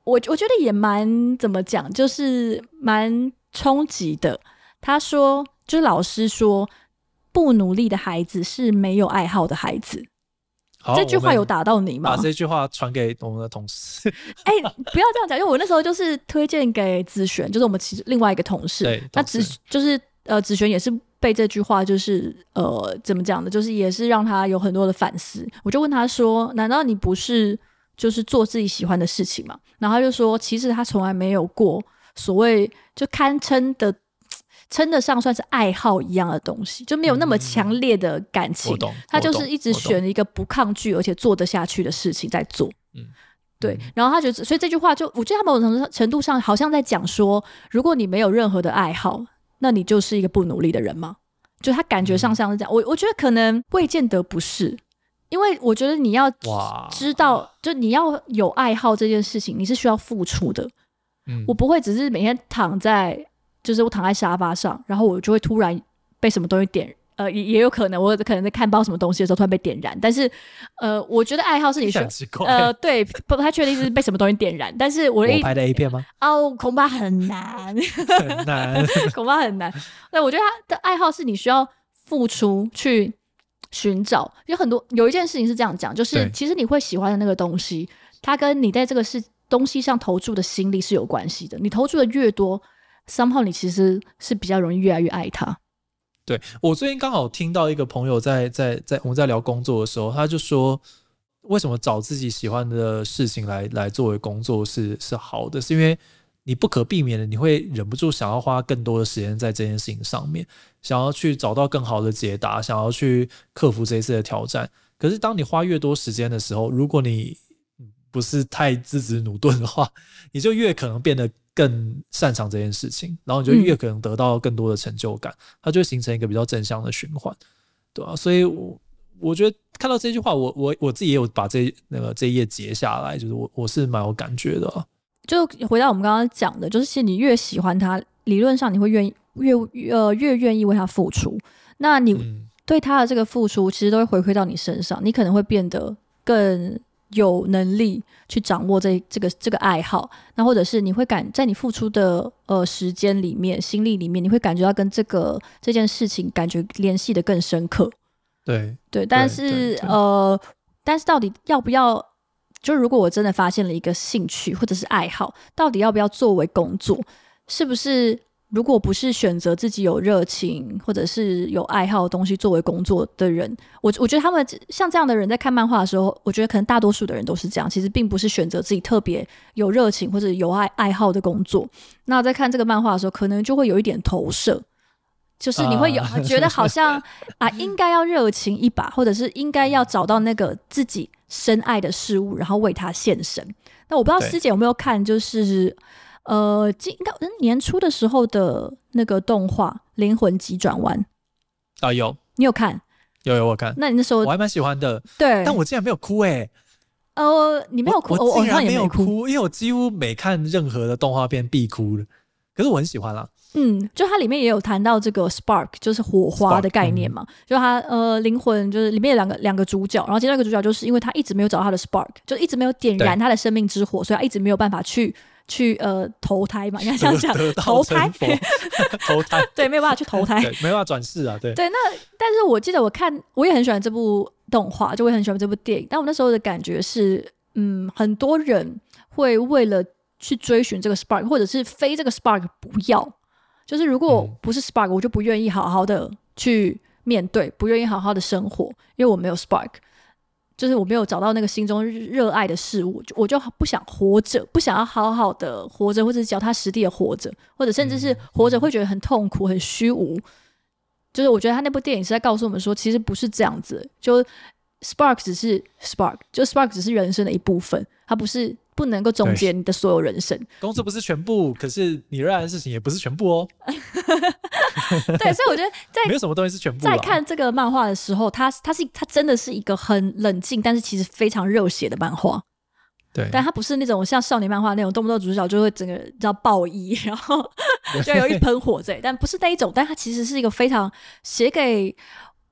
我我觉得也蛮怎么讲，就是蛮冲击的。他说，就是老师说，不努力的孩子是没有爱好的孩子。这句话有打到你吗？把这句话传给我们的同事。哎、欸，不要这样讲，因为我那时候就是推荐给子璇，就是我们其实另外一个同事。对，那子就是呃，子璇也是被这句话就是呃，怎么讲的？就是也是让他有很多的反思。我就问他说：“难道你不是就是做自己喜欢的事情吗？”然后他就说：“其实他从来没有过所谓就堪称的。”称得上算是爱好一样的东西，就没有那么强烈的感情。嗯、他就是一直选一个不抗拒而且做得下去的事情在做。嗯，对。然后他觉得，所以这句话就我觉得他某种程度上好像在讲说，如果你没有任何的爱好，那你就是一个不努力的人吗？就他感觉上像是这样。嗯、我我觉得可能未见得不是，因为我觉得你要知道，就你要有爱好这件事情，你是需要付出的。嗯，我不会只是每天躺在。就是我躺在沙发上，然后我就会突然被什么东西点，呃，也也有可能我可能在看包什么东西的时候突然被点燃。但是，呃，我觉得爱好是你选，呃，对，不太确定是被什么东西点燃。但是我的，我拍的 A 片吗？哦，恐怕很难，很难，恐怕很难。对，我觉得他的爱好是你需要付出去寻找。有很多有一件事情是这样讲，就是其实你会喜欢的那个东西，它跟你在这个是东西上投注的心力是有关系的。你投注的越多。Somehow 你其实是比较容易越来越爱他。对，我最近刚好听到一个朋友在在在我们在聊工作的时候，他就说，为什么找自己喜欢的事情来来作为工作是是好的，是因为你不可避免的你会忍不住想要花更多的时间在这件事情上面，想要去找到更好的解答，想要去克服这一次的挑战。可是当你花越多时间的时候，如果你不是太自知努顿的话，你就越可能变得。更擅长这件事情，然后你就越可能得到更多的成就感，嗯、它就会形成一个比较正向的循环，对啊，所以我我觉得看到这句话，我我我自己也有把这那个这一页截下来，就是我我是蛮有感觉的、啊。就回到我们刚刚讲的，就是其实你越喜欢他，理论上你会愿意越呃越愿意为他付出，那你对他的这个付出，其实都会回馈到你身上，你可能会变得更。有能力去掌握这这个这个爱好，那或者是你会感在你付出的呃时间里面、心力里面，你会感觉到跟这个这件事情感觉联系的更深刻。对对，但是呃，但是到底要不要？就如果我真的发现了一个兴趣或者是爱好，到底要不要作为工作？是不是？如果不是选择自己有热情或者是有爱好的东西作为工作的人，我我觉得他们像这样的人在看漫画的时候，我觉得可能大多数的人都是这样。其实并不是选择自己特别有热情或者有爱爱好的工作。那在看这个漫画的时候，可能就会有一点投射，就是你会有觉得好像啊，应该要热情一把，或者是应该要找到那个自己深爱的事物，然后为他献身。那我不知道师姐有没有看，就是。呃，今应该年初的时候的那个动画《灵魂急转弯》啊，有你有看？有有我看。那你那时候我还蛮喜欢的，对。但我竟然没有哭哎、欸！呃，你没有哭，我，我竟然没有哭，因为我几乎每看任何的动画片必哭了。可是我很喜欢啦。嗯，就它里面也有谈到这个 spark，就是火花的概念嘛。嗯、就它呃灵魂，就是里面有两个两个主角，然后其中一个主角就是因为他一直没有找到他的 spark，就一直没有点燃他的生命之火，所以他一直没有办法去去呃投胎嘛，应该这样讲，投胎，投胎，对，没有办法去投胎，没办法转世啊，对。对，那但是我记得我看，我也很喜欢这部动画，就我也很喜欢这部电影，但我那时候的感觉是，嗯，很多人会为了去追寻这个 spark，或者是非这个 spark 不要。就是如果不是 spark，我就不愿意好好的去面对，不愿意好好的生活，因为我没有 spark，就是我没有找到那个心中热爱的事物，我就不想活着，不想要好好的活着，或者是脚踏实地的活着，或者甚至是活着会觉得很痛苦、很虚无。就是我觉得他那部电影是在告诉我们说，其实不是这样子，就 spark 只是 spark，就 spark 只是人生的一部分，它不是。不能够总结你的所有人生，工作不是全部，可是你热爱的事情也不是全部哦。对，所以我觉得在 没有什么东西是全部。在看这个漫画的时候，它它是它真的是一个很冷静，但是其实非常热血的漫画。对，但它不是那种像少年漫画那种动不动主角就会整个叫爆衣，然后就有一喷火在，但不是那一种。但它其实是一个非常写给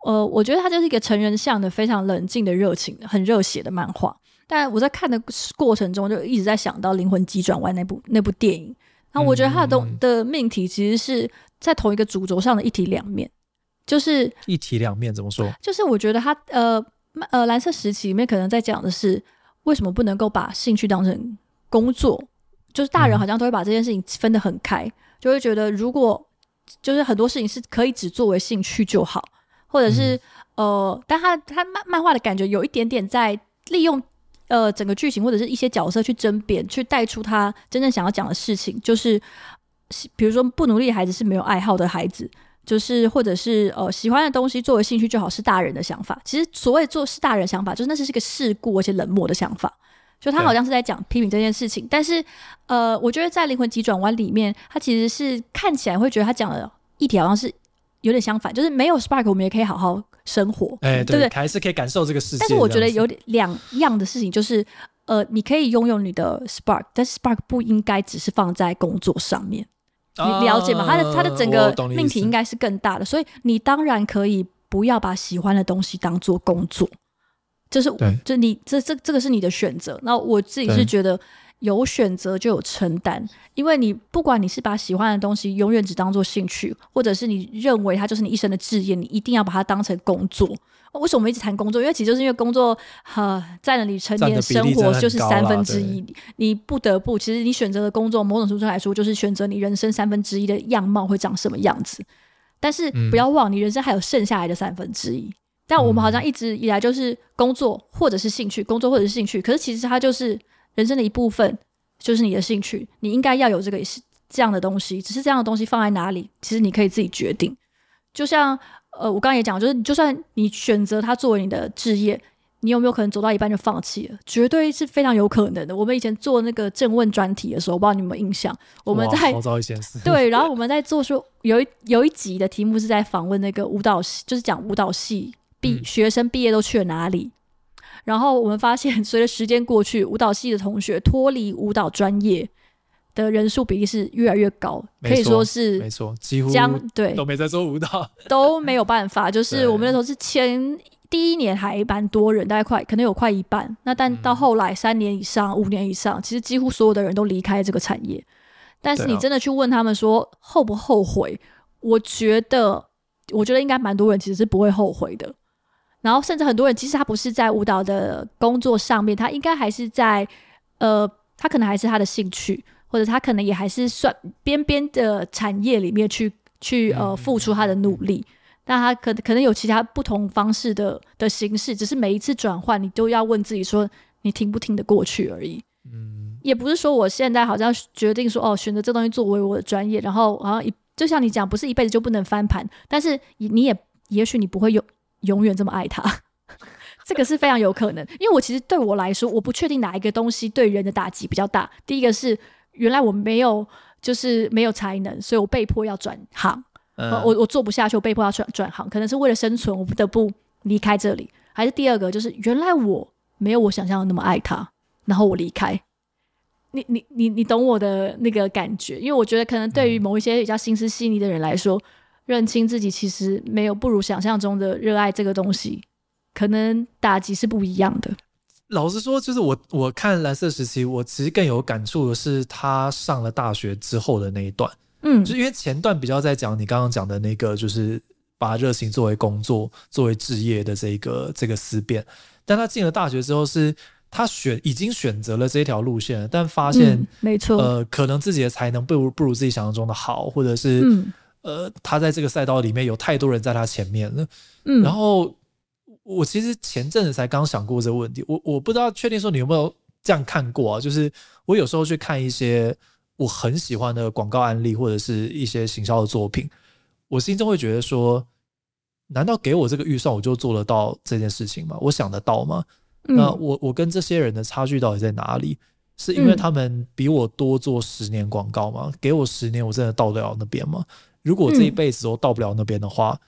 呃，我觉得它就是一个成人向的非常冷静的热情、很热血的漫画。但我在看的过程中，就一直在想到《灵魂急转弯》那部那部电影。然后我觉得它的东的命题其实是在同一个主轴上的一体两面，就是一体两面怎么说？就是我觉得它呃呃蓝色时期里面可能在讲的是为什么不能够把兴趣当成工作？就是大人好像都会把这件事情分得很开，就会觉得如果就是很多事情是可以只作为兴趣就好，或者是呃，但他他漫漫画的感觉有一点点在利用。呃，整个剧情或者是一些角色去争辩，去带出他真正想要讲的事情，就是比如说不努力的孩子是没有爱好的孩子，就是或者是呃喜欢的东西作为兴趣就好，是大人的想法。其实所谓做是大人想法，就是那是是个世故而且冷漠的想法。就他好像是在讲批评这件事情，但是呃，我觉得在灵魂急转弯里面，他其实是看起来会觉得他讲的议题好像是有点相反，就是没有 spark，我们也可以好好。生活，哎、欸，对不对？还是可以感受这个世界。但是我觉得有点两样的事情，就是呃，你可以拥有你的 spark，但是 spark 不应该只是放在工作上面。啊、你了解吗？它的它的整个命题应该是更大的，所以你当然可以不要把喜欢的东西当做工作，就是就你这这这个是你的选择。那我自己是觉得。有选择就有承担，因为你不管你是把喜欢的东西永远只当做兴趣，或者是你认为它就是你一生的志业，你一定要把它当成工作。为什么我们一直谈工作？因为其实就是因为工作哈占了你成年生活就是三分之一，你不得不其实你选择的工作，某种程度上来说就是选择你人生三分之一的样貌会长什么样子。但是不要忘，你人生还有剩下来的三分之一。但我们好像一直以来就是工作或者是兴趣，工作或者是兴趣，可是其实它就是。人生的一部分就是你的兴趣，你应该要有这个是这样的东西。只是这样的东西放在哪里，其实你可以自己决定。就像呃，我刚刚也讲，就是就算你选择它作为你的置业，你有没有可能走到一半就放弃了？绝对是非常有可能的。我们以前做那个正问专题的时候，我不知道你有没有印象？我们在 对，然后我们在做说有一有一集的题目是在访问那个舞蹈系，就是讲舞蹈系毕、嗯、学生毕业都去了哪里。然后我们发现，随着时间过去，舞蹈系的同学脱离舞蹈专业的人数比例是越来越高，可以说是没错，几乎将对都没在做舞蹈，都没有办法。就是我们那时候是前第一年还蛮多人，大概快可能有快一半。那但到后来三年以上、五年以上，其实几乎所有的人都离开这个产业。但是你真的去问他们说后不后悔？我觉得，我觉得应该蛮多人其实是不会后悔的。然后，甚至很多人其实他不是在舞蹈的工作上面，他应该还是在，呃，他可能还是他的兴趣，或者他可能也还是算边边的产业里面去去呃付出他的努力，但他可可能有其他不同方式的的形式，只是每一次转换，你都要问自己说，你听不听得过去而已。嗯，也不是说我现在好像决定说哦，选择这东西作为我的专业，然后好像一就像你讲，不是一辈子就不能翻盘，但是你也也许你不会有。永远这么爱他，这个是非常有可能。因为我其实对我来说，我不确定哪一个东西对人的打击比较大。第一个是原来我没有，就是没有才能，所以我被迫要转行。嗯、我我做不下去，我被迫要转转行，可能是为了生存，我不得不离开这里。还是第二个，就是原来我没有我想象的那么爱他，然后我离开。你你你你懂我的那个感觉，因为我觉得可能对于某一些比较心思细腻的人来说，嗯、认清自己其实没有不如想象中的热爱这个东西，可能打击是不一样的。老实说，就是我我看蓝色时期，我其实更有感触的是他上了大学之后的那一段，嗯，就因为前段比较在讲你刚刚讲的那个，就是把热情作为工作、作为职业的这个这个思辨，但他进了大学之后是。他选已经选择了这条路线，但发现，嗯、没错，呃，可能自己的才能不如不如自己想象中的好，或者是，嗯、呃，他在这个赛道里面有太多人在他前面了。嗯，然后我其实前阵子才刚想过这个问题，我我不知道确定说你有没有这样看过啊？就是我有时候去看一些我很喜欢的广告案例，或者是一些行销的作品，我心中会觉得说，难道给我这个预算我就做得到这件事情吗？我想得到吗？那我我跟这些人的差距到底在哪里？是因为他们比我多做十年广告吗？给我十年，我真的到得了那边吗？如果这一辈子都到不了那边的话，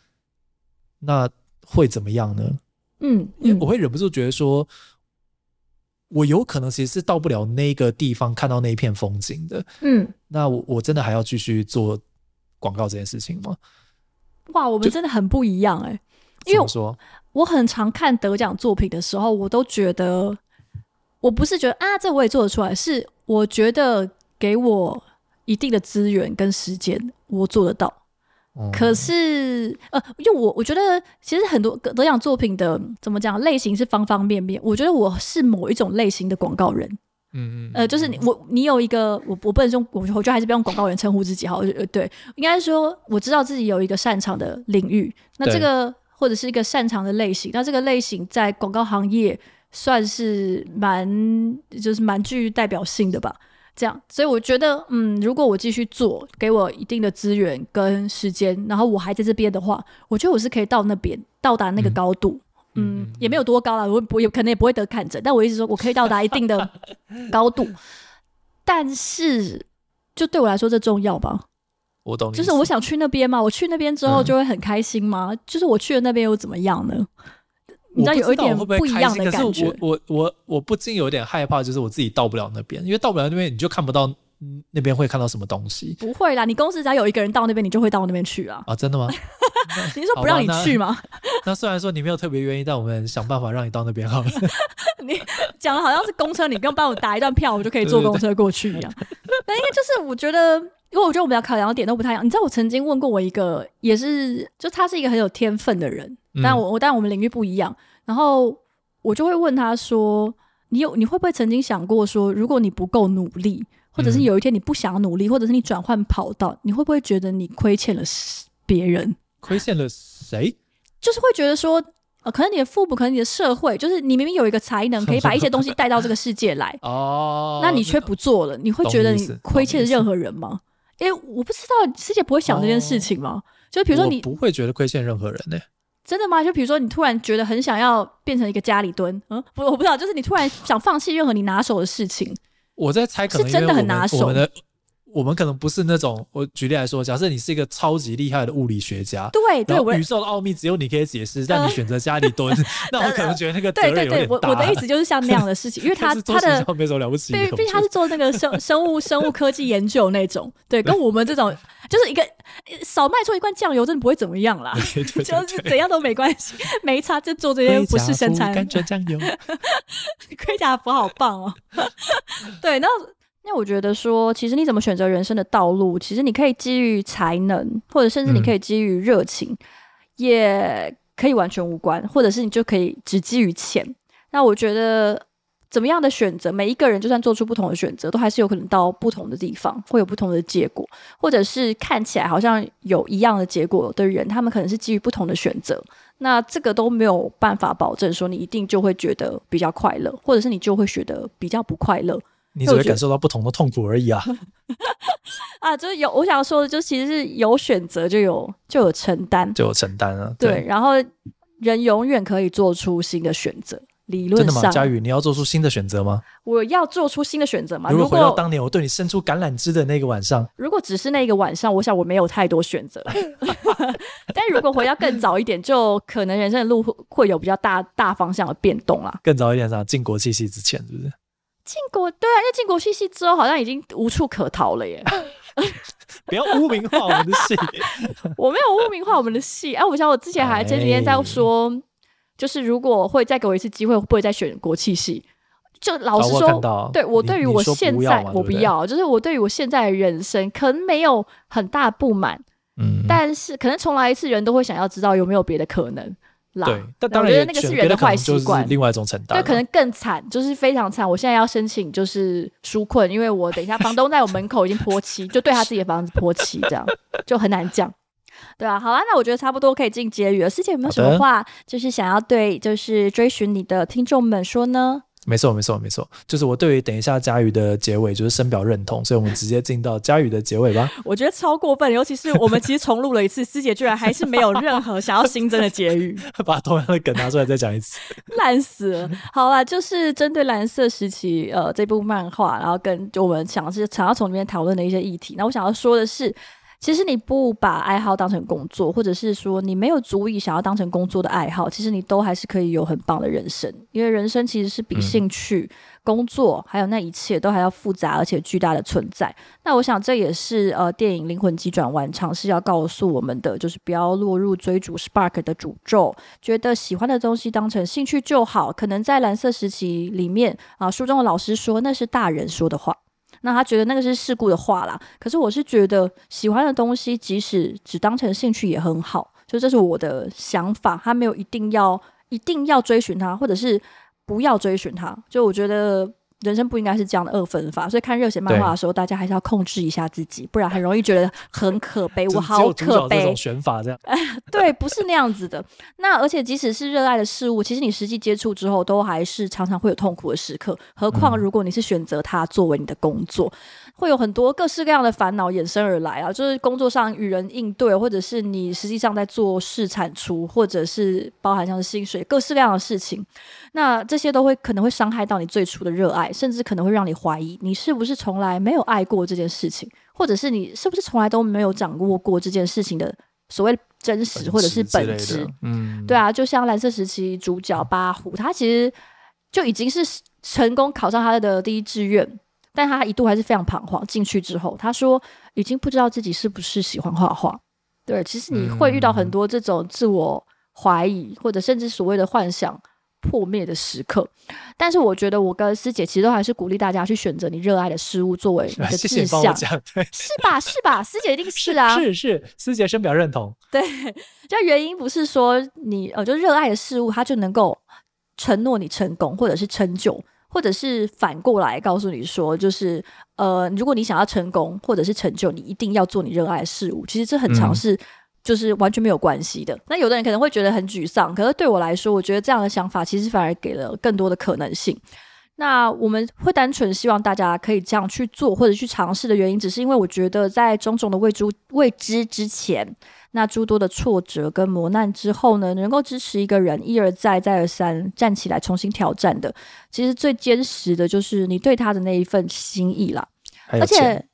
那会怎么样呢？嗯，因为我会忍不住觉得说，我有可能其实是到不了那个地方看到那一片风景的。嗯，那我我真的还要继续做广告这件事情吗？哇，我们真的很不一样哎，因为说。我很常看得奖作品的时候，我都觉得，我不是觉得啊，这我也做得出来，是我觉得给我一定的资源跟时间，我做得到。嗯、可是，呃，因为我我觉得，其实很多得奖作品的怎么讲类型是方方面面。我觉得我是某一种类型的广告人，嗯嗯，呃，就是你我你有一个，我我不能用，我我觉得还是不用广告人称呼自己好，呃，对，应该说我知道自己有一个擅长的领域，那这个。或者是一个擅长的类型，那这个类型在广告行业算是蛮就是蛮具代表性的吧。这样，所以我觉得，嗯，如果我继续做，给我一定的资源跟时间，然后我还在这边的话，我觉得我是可以到那边到达那个高度。嗯，嗯，也没有多高了，我我有可能也不会得看诊，但我一直说我可以到达一定的高度。但是，就对我来说，这重要吧？我懂，就是我想去那边嘛，我去那边之后就会很开心吗？嗯、就是我去了那边又怎么样呢？你知道有一点不一样的感觉。我我我我不禁有点害怕，就是我自己到不了那边，因为到不了那边你就看不到那边会看到什么东西。不会啦，你公司只要有一个人到那边，你就会到那边去啊。啊，真的吗？你是说不让你去吗？那，那虽然说你没有特别愿意，但我们想办法让你到那边好了。你讲的好像是公车，你不用帮我打一段票，我就可以坐公车过去一样。那因为就是我觉得。因为我觉得我们要考量的点都不太一样。你知道，我曾经问过我一个，也是就他是一个很有天分的人，嗯、但我我但我们领域不一样。然后我就会问他说：“你有你会不会曾经想过说，如果你不够努力，或者是有一天你不想努力，或者是你转换跑道，你会不会觉得你亏欠了别人？亏欠了谁？就是会觉得说，呃，可能你的父母，可能你的社会，就是你明明有一个才能，可以 把一些东西带到这个世界来 哦，那你却不做了，你会觉得你亏欠任何人吗？”因为我不知道世界不会想这件事情吗？哦、就比如说你不会觉得亏欠任何人呢、欸？真的吗？就比如说你突然觉得很想要变成一个家里蹲，嗯，不，我不知道，就是你突然想放弃任何你拿手的事情。我在猜，可能是真的很拿手。我们可能不是那种，我举例来说，假设你是一个超级厉害的物理学家，对对，宇宙的奥秘只有你可以解释，但你选择家里蹲，那我可能觉得那个。对对对，我我的意思就是像那样的事情，因为他他的没什么了不起，对，毕竟他是做那个生生物生物科技研究那种，对，跟我们这种就是一个少卖出一罐酱油，真的不会怎么样啦，就是怎样都没关系，没差就做这些不是生产甘蔗酱油，盔甲服好棒哦，对，那。那我觉得说，其实你怎么选择人生的道路，其实你可以基于才能，或者甚至你可以基于热情，嗯、也可以完全无关，或者是你就可以只基于钱。那我觉得怎么样的选择，每一个人就算做出不同的选择，都还是有可能到不同的地方，会有不同的结果，或者是看起来好像有一样的结果的人，他们可能是基于不同的选择。那这个都没有办法保证说你一定就会觉得比较快乐，或者是你就会觉得比较不快乐。你只会感受到不同的痛苦而已啊！啊，就是有我想说的，就其实是有选择就有就有承担，就有承担啊。对，然后人永远可以做出新的选择。理论上，真的吗？佳宇，你要做出新的选择吗？我要做出新的选择吗？如果回到当年我对你伸出橄榄枝的那个晚上，如果只是那个晚上，我想我没有太多选择。但如果回到更早一点，就可能人生的路会有比较大大方向的变动啦。更早一点，啥？进国际系之前，是不是？进国对啊，因为进国际系之后好像已经无处可逃了耶。不要污名化我们的戏，我没有污名化我们的戏。哎，我想我之前还前几天在说，哎、就是如果会再给我一次机会，会不会再选国际系？就老实说，啊、我对我对于我现在我不要，就是我对于我现在的人生可能没有很大不满，嗯，但是可能重来一次，人都会想要知道有没有别的可能。对，但当然我觉得那个是人的坏习惯，另外一种承担，对，可能更惨，就是非常惨。我现在要申请就是纾困，因为我等一下房东在我门口已经泼漆，就对他自己的房子泼漆，这样 就很难讲。对啊，好啦，那我觉得差不多可以进结语了。师姐有没有什么话，就是想要对就是追寻你的听众们说呢？没错，没错，没错，就是我对于等一下佳宇的结尾就是深表认同，所以我们直接进到佳宇的结尾吧。我觉得超过分，尤其是我们其实重录了一次，师姐居然还是没有任何想要新增的结语，把同样的梗拿出来再讲一次，烂死了。好啦，就是针对蓝色时期呃这部漫画，然后跟就我们想是想要从里面讨论的一些议题，那我想要说的是。其实你不把爱好当成工作，或者是说你没有足以想要当成工作的爱好，其实你都还是可以有很棒的人生。因为人生其实是比兴趣、嗯、工作还有那一切都还要复杂而且巨大的存在。那我想这也是呃电影《灵魂急转弯》尝试要告诉我们的，就是不要落入追逐 Spark 的诅咒，觉得喜欢的东西当成兴趣就好。可能在蓝色时期里面啊、呃，书中的老师说那是大人说的话。那他觉得那个是事故的话啦，可是我是觉得喜欢的东西，即使只当成兴趣也很好，就这是我的想法。他没有一定要一定要追寻他，或者是不要追寻他，就我觉得。人生不应该是这样的二分法，所以看热血漫画的时候，大家还是要控制一下自己，不然很容易觉得很可悲。我 好可悲，这种选法这样。哎，对，不是那样子的。那而且即使是热爱的事物，其实你实际接触之后，都还是常常会有痛苦的时刻。何况如果你是选择它作为你的工作。嗯会有很多各式各样的烦恼衍生而来啊，就是工作上与人应对，或者是你实际上在做事产出，或者是包含像是薪水，各式各样的事情。那这些都会可能会伤害到你最初的热爱，甚至可能会让你怀疑你是不是从来没有爱过这件事情，或者是你是不是从来都没有掌握过这件事情的所谓真实或者是本质。嗯，对啊，就像蓝色时期主角巴虎，他其实就已经是成功考上他的第一志愿。但他一度还是非常彷徨。进去之后，他说已经不知道自己是不是喜欢画画。对，其实你会遇到很多这种自我怀疑，或者甚至所谓的幻想破灭的时刻。但是我觉得，我跟师姐其实都还是鼓励大家去选择你热爱的事物作为你的志向，是吧？是吧？师姐一定是啊，是是，师姐深表认同。对，这原因不是说你呃，就热爱的事物，它就能够承诺你成功，或者是成就。或者是反过来告诉你说，就是呃，如果你想要成功或者是成就，你一定要做你热爱的事物。其实这很常是就是完全没有关系的。嗯。那有的人可能会觉得很沮丧，可是对我来说，我觉得这样的想法其实反而给了更多的可能性。那我们会单纯希望大家可以这样去做或者去尝试的原因，只是因为我觉得在种种的未知未知之前。那诸多的挫折跟磨难之后呢，能够支持一个人一而再、再而三站起来重新挑战的，其实最坚实的就是你对他的那一份心意啦。而且赞，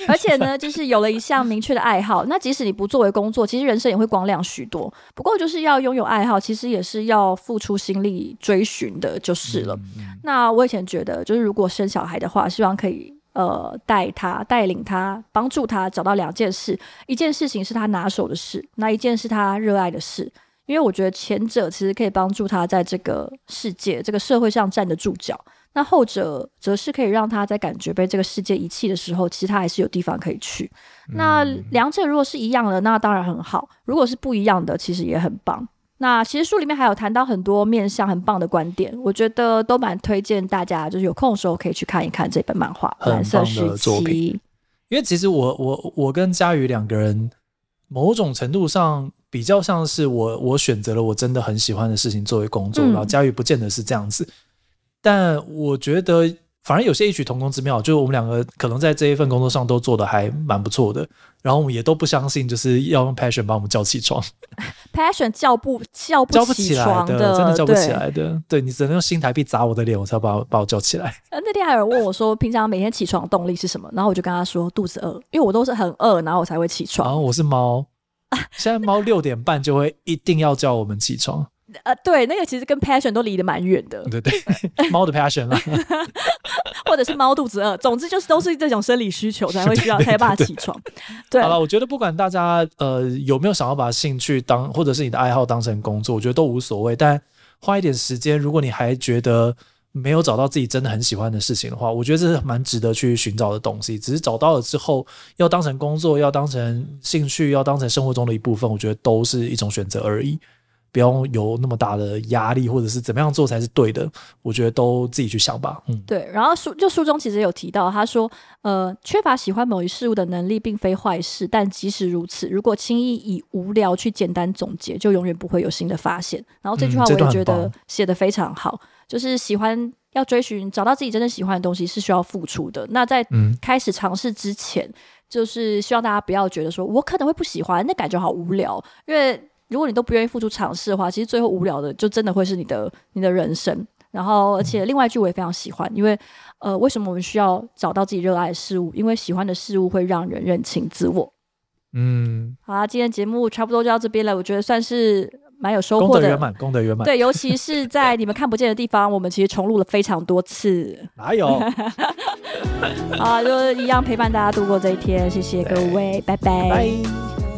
而且呢，就是有了一项明确的爱好，那即使你不作为工作，其实人生也会光亮许多。不过就是要拥有爱好，其实也是要付出心力追寻的，就是了。嗯。那我以前觉得，就是如果生小孩的话，希望可以。呃，带他、带领他、帮助他找到两件事，一件事情是他拿手的事，那一件是他热爱的事。因为我觉得前者其实可以帮助他在这个世界、这个社会上站得住脚，那后者则是可以让他在感觉被这个世界遗弃的时候，其实他还是有地方可以去。那两者如果是一样的，那当然很好；如果是不一样的，其实也很棒。那其实书里面还有谈到很多面向很棒的观点，我觉得都蛮推荐大家，就是有空的时候可以去看一看这本漫画《蓝色时期》。因为其实我我我跟佳宇两个人，某种程度上比较像是我我选择了我真的很喜欢的事情作为工作，嗯、然后佳宇不见得是这样子，但我觉得。反而有些异曲同工之妙，就是我们两个可能在这一份工作上都做的还蛮不错的，然后我们也都不相信就是要用 passion 把我们叫起床，passion 叫不叫不叫不起来的，的真的叫不起来的。对，对你只能用新台币砸我的脸，我才把我把我叫起来。那天还有人问我说，平常每天起床动力是什么？然后我就跟他说，肚子饿，因为我都是很饿，然后我才会起床。然后我是猫，现在猫六点半就会一定要叫我们起床。呃，对，那个其实跟 passion 都离得蛮远的。对对，猫的 passion 啦，或者是猫肚子饿，总之就是都是这种生理需求才会需要才有办法起床。对，好了，我觉得不管大家呃有没有想要把兴趣当或者是你的爱好当成工作，我觉得都无所谓。但花一点时间，如果你还觉得没有找到自己真的很喜欢的事情的话，我觉得这是蛮值得去寻找的东西。只是找到了之后，要当成工作，要当成兴趣，要当成生活中的一部分，我觉得都是一种选择而已。不要有那么大的压力，或者是怎么样做才是对的，我觉得都自己去想吧。嗯，对。然后书就书中其实有提到，他说，呃，缺乏喜欢某一事物的能力并非坏事，但即使如此，如果轻易以无聊去简单总结，就永远不会有新的发现。然后这句话我也觉得写的非常好，嗯，就是喜欢要追寻找到自己真正喜欢的东西是需要付出的。那在开始尝试之前，嗯，就是希望大家不要觉得说我可能会不喜欢，那感觉好无聊，因为。如果你都不愿意付出尝试的话，其实最后无聊的就真的会是你的你的人生。然后，而且另外一句我也非常喜欢，因为呃，为什么我们需要找到自己热爱的事物？因为喜欢的事物会让人认清自我。嗯，好啦，今天节目差不多就到这边了，我觉得算是蛮有收获的，功德圆满，功德圆满。对，尤其是在你们看不见的地方，我们其实重录了非常多次。哪有？啊，就一样陪伴大家度过这一天，谢谢各位，拜拜。拜。